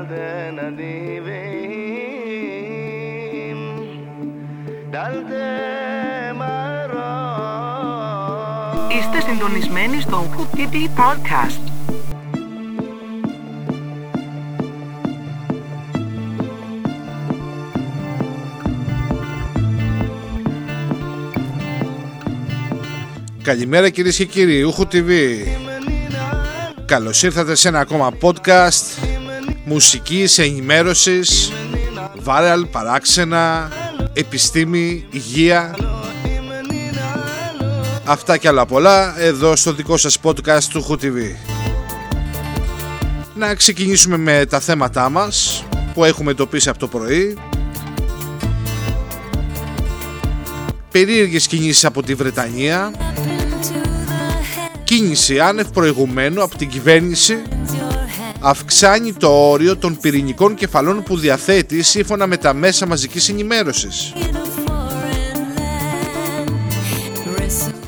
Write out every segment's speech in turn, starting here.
D'alternativen D'alternativen Είστε συντονισμένοι στο Hoop TV Podcast. Καλημέρα κυρίες και κύριοι, Ούχου TV Καλώς ήρθατε σε ένα ακόμα podcast Μουσικής, ενημέρωσης Viral, παράξενα Επιστήμη, υγεία. Αυτά και άλλα πολλά Εδώ στο δικό σας podcast του Ούχου TV Να ξεκινήσουμε με τα θέματά μας Που έχουμε εντοπίσει από το πρωί. Περίεργες κινήσεις από τη Βρετανία. Κίνηση άνευ προηγουμένου από την κυβέρνηση αυξάνει το όριο των πυρηνικών κεφαλών που διαθέτει σύμφωνα με τα μέσα μαζικής ενημέρωσης.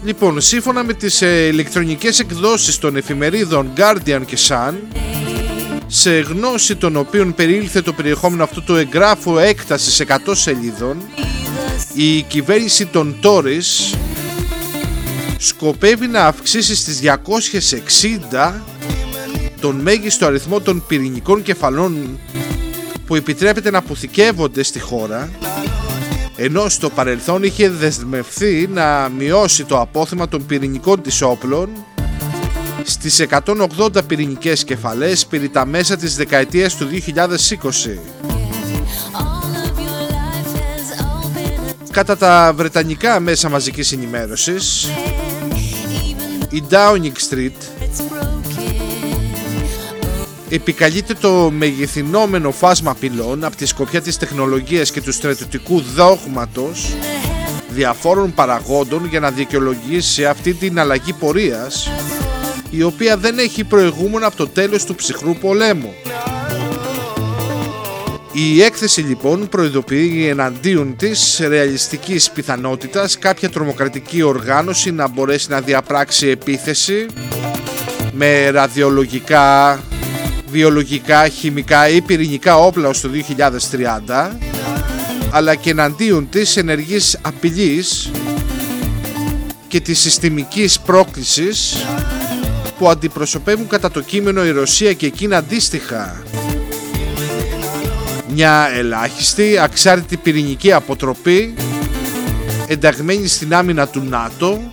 Λοιπόν, σύμφωνα με τις ε, ηλεκτρονικές εκδόσεις των εφημερίδων Guardian και Sun, σε γνώση των οποίων περιήλθε το περιεχόμενο αυτού του εγγράφου έκτασης 100 σελίδων, η κυβέρνηση των Tories σκοπεύει να αυξήσει στις 260 τον μέγιστο αριθμό των πυρηνικών κεφαλών που επιτρέπεται να αποθηκεύονται στη χώρα ενώ στο παρελθόν είχε δεσμευθεί να μειώσει το απόθεμα των πυρηνικών της όπλων στις 180 πυρηνικές κεφαλές περί τα μέσα της δεκαετίας του 2020. Κατά τα βρετανικά μέσα μαζικής ενημέρωσης, η Downing Street επικαλείται το μεγεθυνόμενο φάσμα πυλών από τη σκοπιά της τεχνολογίας και του στρατιωτικού δόγματος διαφόρων παραγόντων για να δικαιολογήσει αυτή την αλλαγή πορείας η οποία δεν έχει προηγούμενο από το τέλος του ψυχρού πολέμου. Η έκθεση λοιπόν προειδοποιεί εναντίον της ρεαλιστικής πιθανότητας κάποια τρομοκρατική οργάνωση να μπορέσει να διαπράξει επίθεση με ραδιολογικά, βιολογικά, χημικά ή πυρηνικά όπλα ως το 2030 αλλά και εναντίον της ενεργής απειλής και της συστημικής πρόκλησης που αντιπροσωπεύουν κατά το κείμενο η Ρωσία και εκείνα αντίστοιχα μια ελάχιστη αξάρτητη πυρηνική αποτροπή ενταγμένη στην άμυνα του ΝΑΤΟ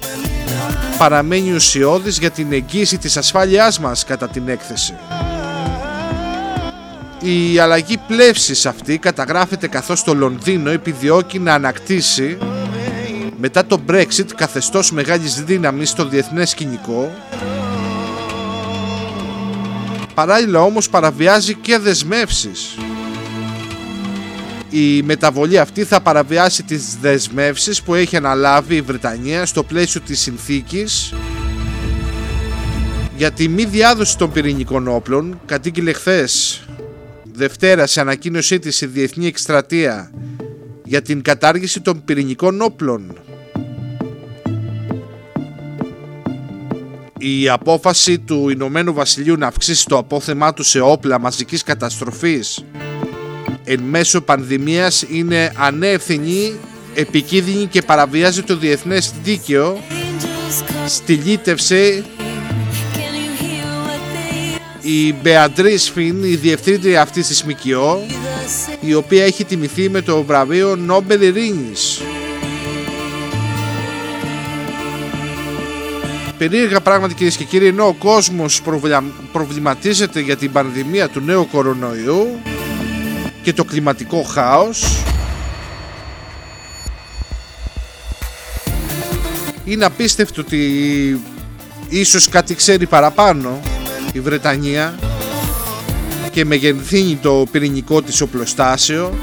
παραμένει ουσιώδης για την εγγύηση της ασφάλειάς μας κατά την έκθεση. Η αλλαγή πλεύσης αυτή καταγράφεται καθώς το Λονδίνο επιδιώκει να ανακτήσει μετά το Brexit καθεστώς μεγάλης δύναμης στο διεθνές σκηνικό. Παράλληλα όμως παραβιάζει και δεσμεύσεις. Η μεταβολή αυτή θα παραβιάσει τις δεσμεύσεις που έχει αναλάβει η Βρετανία στο πλαίσιο της συνθήκης για τη μη διάδοση των πυρηνικών όπλων. Κατήγγειλε χθες Δευτέρας σε ανακοίνωσή της η Διεθνή Εκστρατεία για την κατάργηση των πυρηνικών όπλων. Η απόφαση του Ηνωμένου Βασιλείου να αυξήσει το απόθεμά του σε όπλα μαζικής καταστροφής εν μέσω πανδημίας είναι ανεύθυνη, επικίνδυνη και παραβιάζει το διεθνές δίκαιο στυλίτευσε η Μπεαντρίς Φιν, η διευθύντρια αυτής της ΜΚΟ η οποία έχει τιμηθεί με το βραβείο Νόμπελ Ειρήνης. Περίεργα πράγματα κυρίες και κύριοι ενώ ο κόσμος προβληματίζεται για την πανδημία του νέου κορονοϊού και το κλιματικό χάος είναι απίστευτο ότι ίσως κάτι ξέρει παραπάνω η Βρετανία και μεγενθύνει το πυρηνικό της οπλοστάσιο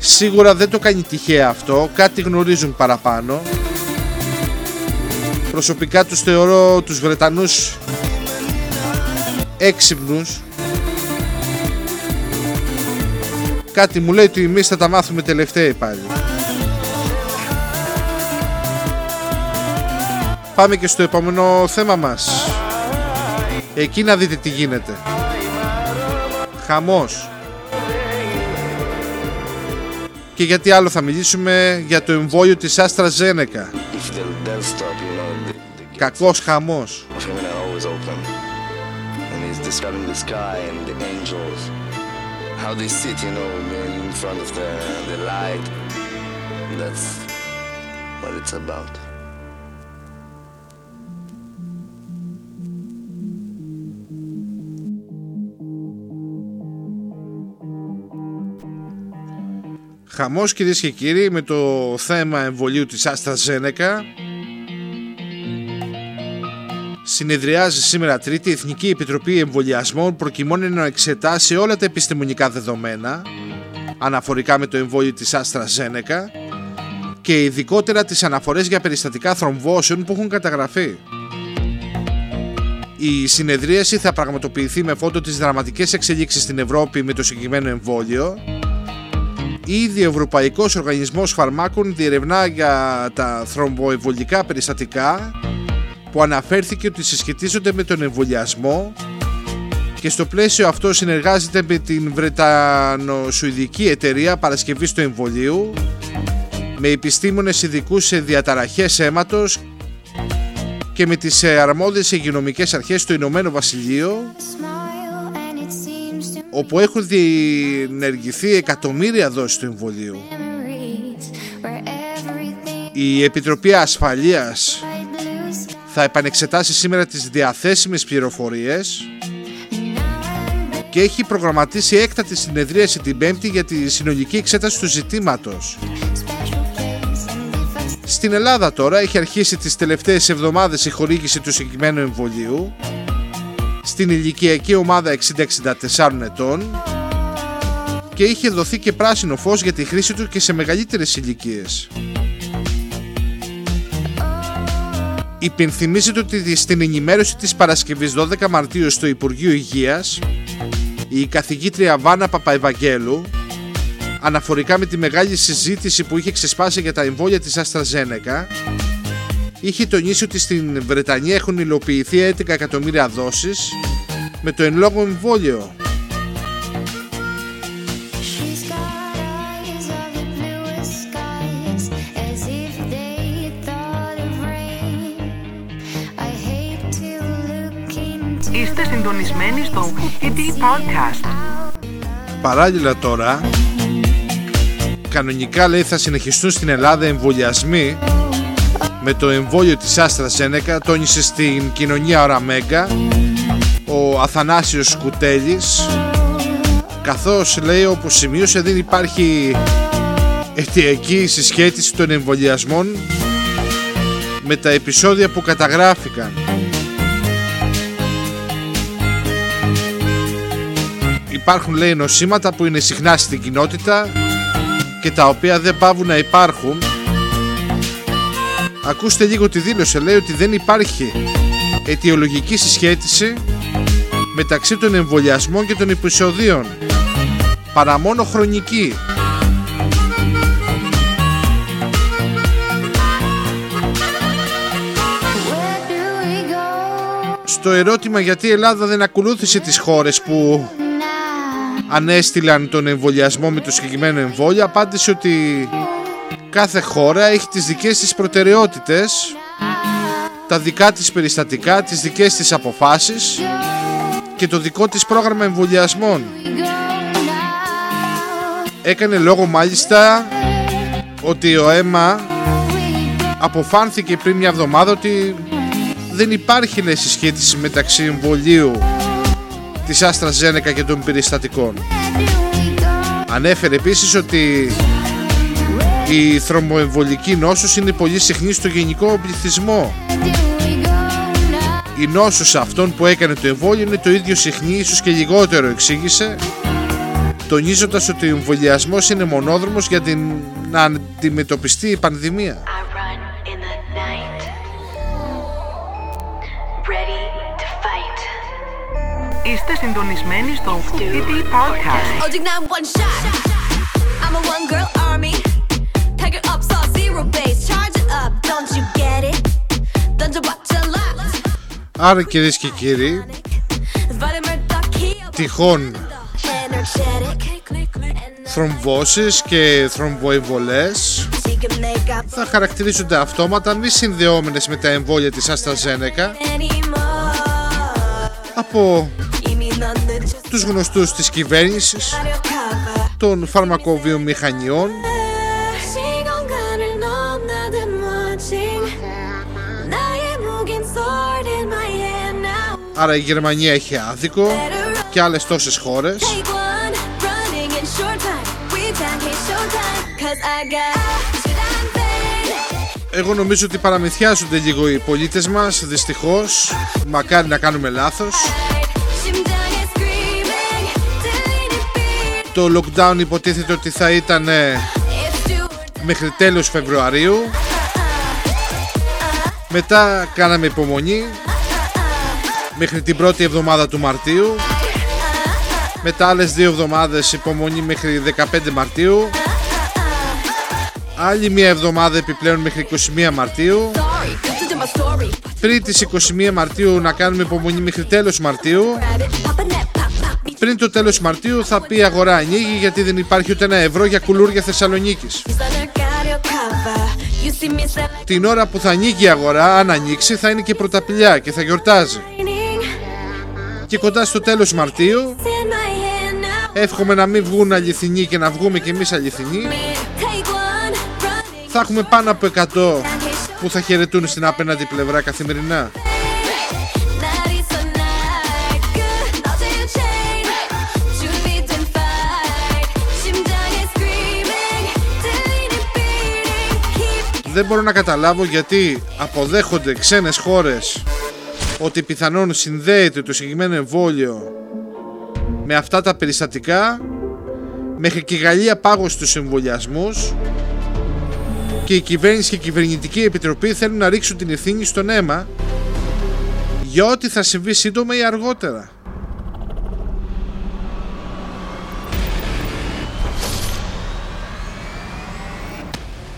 σίγουρα δεν το κάνει τυχαία αυτό κάτι γνωρίζουν παραπάνω προσωπικά τους θεωρώ τους Βρετανούς έξυπνους Κάτι μου λέει ότι εμείς θα τα μάθουμε τελευταίοι πάλι. Πάμε και στο επόμενο θέμα μας. Εκεί να δείτε τι γίνεται. Χαμός. Και γιατί άλλο θα μιλήσουμε για το εμβόλιο της Άστρα Ζένεκα. If they'll, they'll stop, you know, Χαμός κυρίες και κύριοι με το θέμα εμβολίου της Άστρα Ζένεκα. Συνεδριάζει σήμερα Τρίτη η Εθνική Επιτροπή Εμβολιασμών προκειμένου να εξετάσει όλα τα επιστημονικά δεδομένα αναφορικά με το εμβόλιο της Άστρα Ζένεκα και ειδικότερα τις αναφορές για περιστατικά θρομβώσεων που έχουν καταγραφεί. Η συνεδρίαση θα πραγματοποιηθεί με φόντο τις δραματικές εξελίξεις στην Ευρώπη με το συγκεκριμένο εμβόλιο Ήδη ο Ευρωπαϊκός Οργανισμός Φαρμάκων διερευνά για τα θρομποεμβολικά περιστατικά που αναφέρθηκε ότι συσχετίζονται με τον εμβολιασμό και στο πλαίσιο αυτό συνεργάζεται με την Βρετανο-Σουηδική εταιρεία παρασκευής του εμβολίου με επιστήμονες ειδικούς σε διαταραχές αίματος και με τις ε, αρμόδιες υγειονομικές αρχές του Ηνωμένου Βασιλείου όπου έχουν διενεργηθεί εκατομμύρια δόσεις του εμβολίου. memories where everything Η Επιτροπή Ασφαλείας I lose θα επανεξετάσει σήμερα τις διαθέσιμες πληροφορίες και έχει προγραμματίσει έκτατη συνεδρίαση την Πέμπτη για τη συνολική εξέταση του ζητήματος. special place and if I Στην Ελλάδα τώρα έχει αρχίσει τις τελευταίες εβδομάδες η χορήγηση του συγκεκριμένου εμβολίου στην ηλικιακή ομάδα 60-64 ετών και είχε δοθεί και πράσινο φως για τη χρήση του και σε μεγαλύτερες ηλικίες. Υπενθυμίζεται ότι στην ενημέρωση της Παρασκευής 12 Μαρτίου στο Υπουργείο Υγείας η καθηγήτρια Βάνα Παπαευαγγέλου αναφορικά με τη μεγάλη συζήτηση που είχε ξεσπάσει για τα εμβόλια της AstraZeneca είχε τονίσει ότι στην Βρετανία έχουν υλοποιηθεί 11 εκατομμύρια δόσεις με το εν λόγω εμβόλιο. she's got eyes of the bluest skies as if they thought of rain I hate to look into Είστε συντονισμένοι στο Kitty Podcast. Παράλληλα τώρα, κανονικά λέει θα συνεχιστούν στην Ελλάδα εμβολιασμοί με το εμβόλιο της AstraZeneca, τόνισε στην κοινωνία Οραμέγκα ο Αθανάσιος Σκουτέλης καθώς λέει όπως σημείωσε δεν υπάρχει αιτιακή συσχέτιση των εμβολιασμών με τα επεισόδια που καταγράφηκαν. Υπάρχουν λέει νοσήματα που είναι συχνά στην κοινότητα και τα οποία δεν πάβουν να υπάρχουν. Ακούστε λίγο τη δήλωση, λέει ότι δεν υπάρχει αιτιολογική συσχέτιση μεταξύ των εμβολιασμών και των επεισοδίων παρά μόνο χρονική. where do we go Στο ερώτημα γιατί η Ελλάδα δεν ακολούθησε τις χώρες που now ανέστηλαν τον εμβολιασμό με το συγκεκριμένο εμβόλιο απάντησε ότι κάθε χώρα έχει τις δικές της προτεραιότητες τα δικά της περιστατικά, τις δικές της αποφάσεις και το δικό της πρόγραμμα εμβολιασμών. we go now Έκανε λόγο μάλιστα ότι ο αίμα we go αποφάνθηκε πριν μια εβδομάδα ότι δεν υπάρχει λέει συσχέτιση μεταξύ εμβολίου της AstraZeneca και των περιστατικών. where do we go Ανέφερε επίσης ότι η θρομποεμβολική νόσος είναι πολύ συχνή στο γενικό πληθυσμό. where do we go now Η νόσος αυτών που έκανε το εμβόλιο είναι το ίδιο συχνή, ίσως και λιγότερο εξήγησε, τονίζοντας ότι ο εμβολιασμός είναι μονόδρομος για την, να αντιμετωπιστεί η πανδημία. I run in the night, ready to fight. Είστε συντονισμένοι στο Kitty Podcast. Άρα κυρίες και κύριοι, τυχόν θρομβώσεις και θρομβοεμβολές θα χαρακτηρίζονται αυτόματα μη συνδεόμενες με τα εμβόλια της AstraZeneca από τους γνωστούς της κυβέρνησης, των φαρμακοβιομηχανιών Άρα η Γερμανία έχει άδικο και άλλες τόσες χώρες. Εγώ νομίζω ότι παραμυθιάζονται λίγο οι πολίτες μας Δυστυχώς. Μακάρι να κάνουμε λάθος. Το lockdown υποτίθεται ότι θα ήταν ε, μέχρι τέλος Φεβρουαρίου. Μετά κάναμε υπομονή Μέχρι την πρώτη εβδομάδα του Μαρτίου Μετά άλλες δύο εβδομάδες υπομονή μέχρι 15 Μαρτίου Άλλη μία εβδομάδα επιπλέον μέχρι 21 Μαρτίου Πριν τις 21 Μαρτίου να κάνουμε υπομονή μέχρι τέλος Μαρτίου πριν το τέλος Μαρτίου θα πει η αγορά ανοίγει γιατί δεν υπάρχει ούτε ένα ευρώ για κουλούρια Θεσσαλονίκης. Την ώρα που θα ανοίγει η αγορά, αν ανοίξει, θα είναι και πρωταπηλιά και θα γιορτάζει. Και κοντά στο τέλος Μαρτίου, εύχομαι να μην βγουν αληθινοί και να βγούμε κι εμείς αληθινοί, θα έχουμε πάνω από 100 που θα χαιρετούν στην απέναντι πλευρά καθημερινά. δεν μπορώ να καταλάβω γιατί αποδέχονται ξένες χώρες ότι πιθανόν συνδέεται το συγκεκριμένο εμβόλιο με αυτά τα περιστατικά μέχρι και η Γαλλία πάγωσε στους εμβολιασμούς και η κυβέρνηση και η κυβερνητική επιτροπή θέλουν να ρίξουν την ευθύνη στον αίμα για ό,τι θα συμβεί σύντομα ή αργότερα.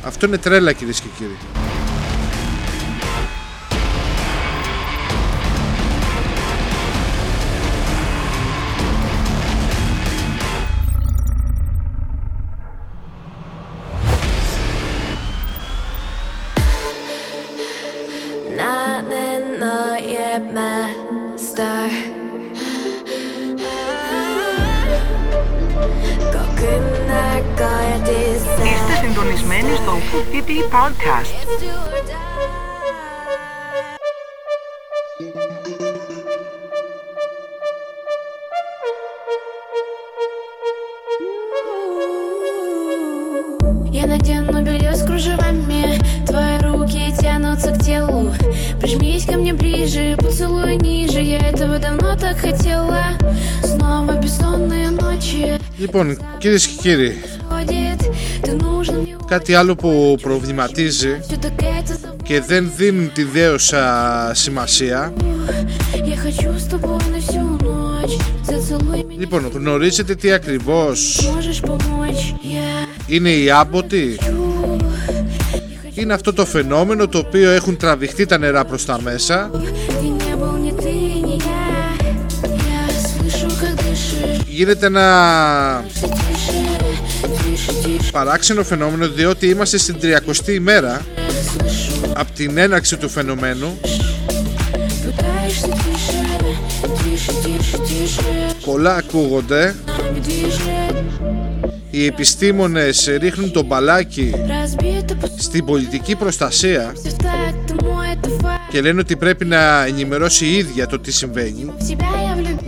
Αυτό είναι τρέλα κυρίες και κύριοι. Λοιπόν, κυρίες και κύριοι, κάτι άλλο που προβληματίζει και δεν δίνουν τη δέωσα σημασία. Λοιπόν, γνωρίζετε τι ακριβώς είναι η άποτη; Είναι αυτό το φαινόμενο το οποίο έχουν τραβηχτεί τα νερά προς τα μέσα; γίνεται ένα παράξενο φαινόμενο διότι είμαστε στην 30η ημέρα από την έναρξη του φαινομένου. Πολλά ακούγονται. Οι επιστήμονες ρίχνουν το μπαλάκι στην πολιτική προστασία και λένε ότι πρέπει να ενημερώσει η ίδια το τι συμβαίνει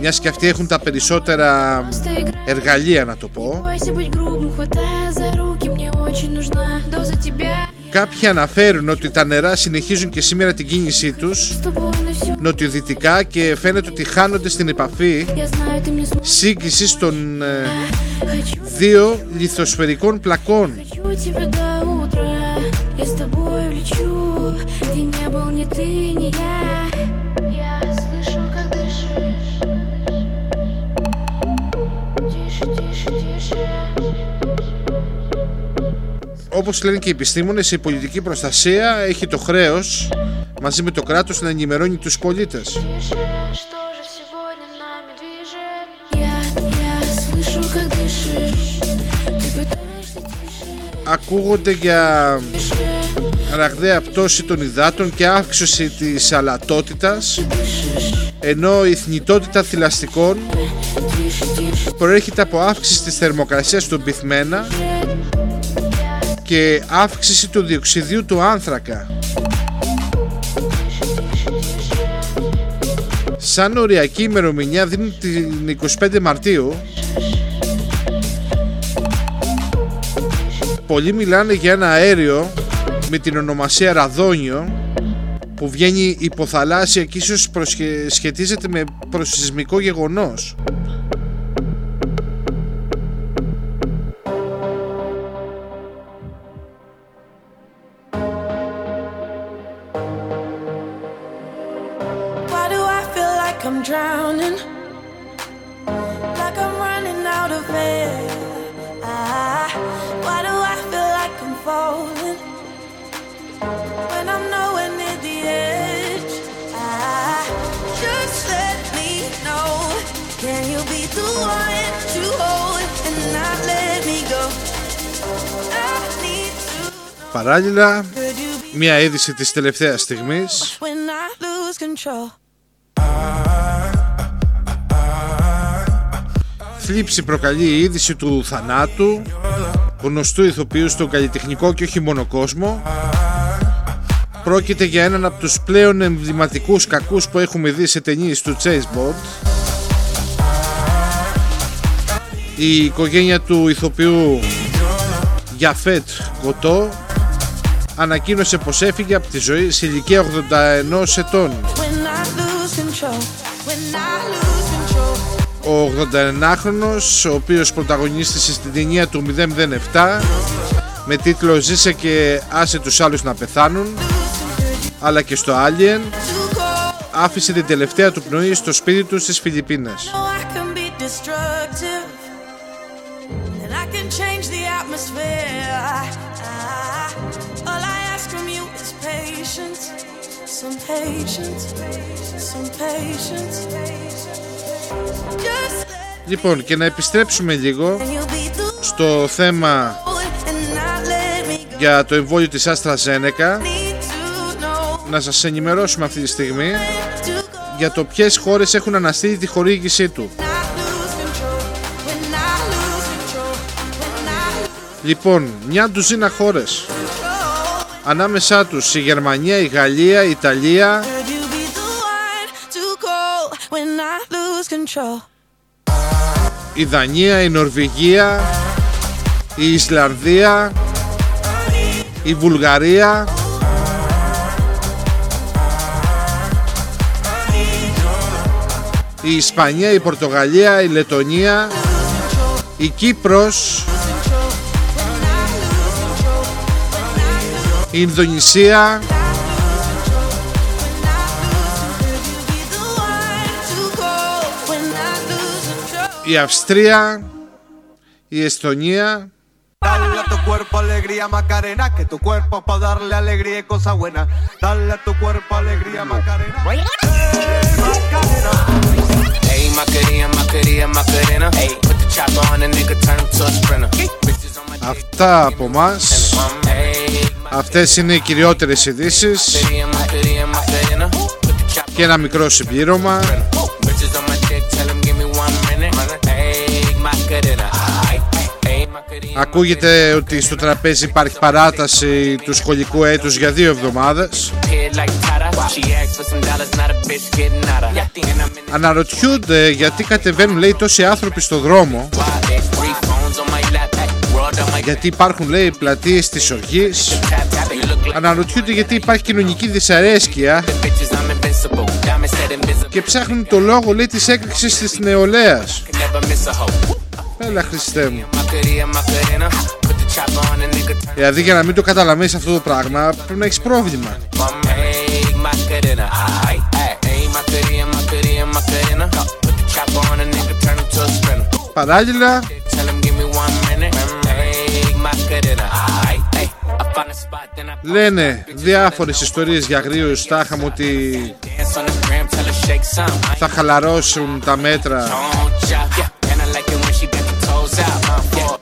В тебя я влюбился μιας και αυτοί έχουν τα περισσότερα играю εργαλεία να το πω Бойся быть грубым, хватая за руки Мне очень нужна доза тебя Κάποιοι αναφέρουν ότι τα νερά συνεχίζουν και σήμερα την κίνησή τους С тобой на всю νοτιοδυτικά και φαίνεται ότι χάνονται στην επαφή Я знаю, ты мне сможешь σύγκριση των ε, Хочу, δύο λιθοσφαιρικών πλακών. хочу тебя до утра Я с тобой лечу Ты не был ни ты, ни я Я όπως λένε και οι επιστήμονες, η πολιτική προστασία έχει το χρέος μαζί με το κράτος να ενημερώνει τους πολίτες. Ακούγονται για ραγδαία πτώση των υδάτων και αύξηση της αλατότητας ενώ η θνητότητα θηλαστικών προέρχεται από αύξηση της θερμοκρασίας των πυθμένα και αύξηση του διοξιδίου του άνθρακα. Σαν οριακή ημερομηνία δίνουν την 25 Μαρτίου Πολλοί μιλάνε για ένα αέριο με την ονομασία ραδόνιο που βγαίνει υποθαλάσσια και ίσως προσχε- σχετίζεται με προσυσμικό γεγονός. Drowning? Like I'm running out of air. Ah, why do I feel like I'm falling? When I'm nowhere near the edge. Ah, just let me know. Can you be the one to hold and not let me go? I need to know. Παράλληλα, Could you be μια είδηση της τελευταίας στιγμής θλίψη προκαλεί η είδηση του θανάτου γνωστού ηθοποιού στον καλλιτεχνικό και όχι μόνο κόσμο Πρόκειται για έναν από τους πλέον εμβληματικούς κακούς που έχουμε δει σε ταινίες του Chase Bond Η οικογένεια του ηθοποιού Γιαφέτ Κοτό ανακοίνωσε πως έφυγε από τη ζωή σε ηλικία 81 ετών. When I lose control. When I lose control. Ο 81χρονος, ο οποίος πρωταγωνίστησε στην ταινία του 007 με τίτλο «Ζήσε και άσε τους άλλους να πεθάνουν» αλλά και στο Alien To go. άφησε την τελευταία του πνοή στο σπίτι του στις Φιλιππίνες. know I can be destructive, and I can change the atmosphere. I, I, all I ask from you is patience, some patience, some patience. Just let Λοιπόν, και να επιστρέψουμε λίγο and you'll be the στο θέμα one and not let me go. για το εμβόλιο της AstraZeneca. Need to know Να σας ενημερώσουμε αυτή τη στιγμή to go. για το ποιες χώρες έχουν αναστείλει τη χορήγησή του. When I lose control, when I lose control, when I lose Λοιπόν, μια ντουζίνα χώρες. control. Ανάμεσά τους η Γερμανία, η Γαλλία, η Ιταλία, Could you be the one to go when I lose control? η Δανία, η Νορβηγία, η Ισλανδία, η Βουλγαρία, η Ισπανία, η Πορτογαλία, η Λετωνία, η Κύπρος, η Ινδονησία, η Αυστρία, η Εσθονία, Dale a tu cuerpo alegría Macarena, que tu cuerpo es para darle alegría y cosas buenas. Dale a tu cuerpo alegría Macarena. Hey, Macarena. Hey, Macarena, Macarena, Macarena. Hey, put the chopper on a nigga, turn him to a sprinter. Bitches on my dick, αυτά από μας. um, hey, Αυτές είναι οι κυριότερες ειδήσει Macarena, Macarena, Macarena. Put the chopper και ένα μικρό συμπλήρωμα. Ακούγεται ότι στο τραπέζι υπάρχει παράταση του σχολικού έτους για δύο εβδομάδες. Head like Tata. She asked for some dollars, not a bitch getting out of. And I'm in Αναρωτιούνται γιατί κατεβαίνουν λέει τόσοι άνθρωποι στο δρόμο the wild X, three phones on my lap. Hey, world on my γιατί υπάρχουν λέει πλατείες της οργής tap, tap. You look like Αναρωτιούνται γιατί υπάρχει κοινωνική δυσαρέσκεια bitches, I'm invincible. Diamond said invisible. και ψάχνουν το λόγο λέει της έκρηξης της νεολαίας Can never miss a hoe. Έλα Χριστέ μου Δηλαδή για να μην το καταλαβαίνει αυτό το πράγμα πρέπει να έχεις πρόβλημα. Παράλληλα Λένε διάφορες ιστορίες για γρήγορους Στάχαμε ότι Θα χαλαρώσουν τα μέτρα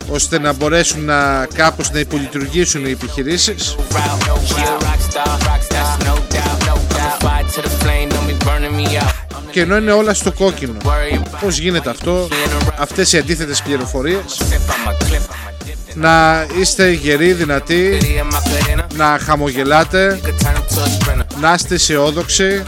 ώστε να μπορέσουν να κάπως να υπολειτουργήσουν οι επιχειρήσεις route. She a rock star, rock star, no doubt, no doubt. Fire to the flame, don't be burning me out. και ενώ είναι όλα στο κόκκινο. Worry about Πώς γίνεται αυτό, αυτές οι αντίθετες πληροφορίες, sip, I'm a clip, I'm a dip in να είστε γεροί, δυνατοί, the city, I'm a cutter. να χαμογελάτε, Could turn him to a sprinter. να είστε αισιόδοξοι,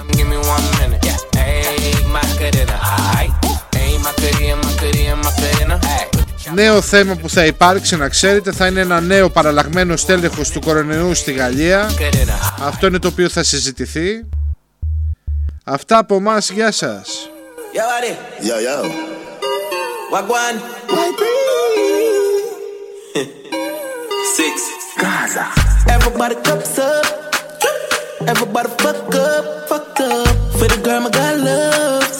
Νέο θέμα που θα υπάρξει, να ξέρετε, θα είναι ένα νέο παραλλαγμένο στέλεχος του κορονοϊού στη Γαλλία. Cutter. Αυτό είναι το οποίο θα συζητηθεί. Αυτά από εμάς, γεια σας. Yo, Adi. Yo, yo. Wagwan. Six. Gaza. Everybody cups up. Everybody fuck up, fucked up. For the girl my God loves.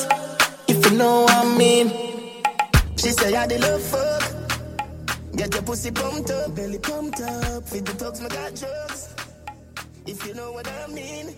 If you know what I mean. She say I the love fuck. Get your pussy pumped up, belly pumped up. Feed the dogs my God drugs. If you know what I mean.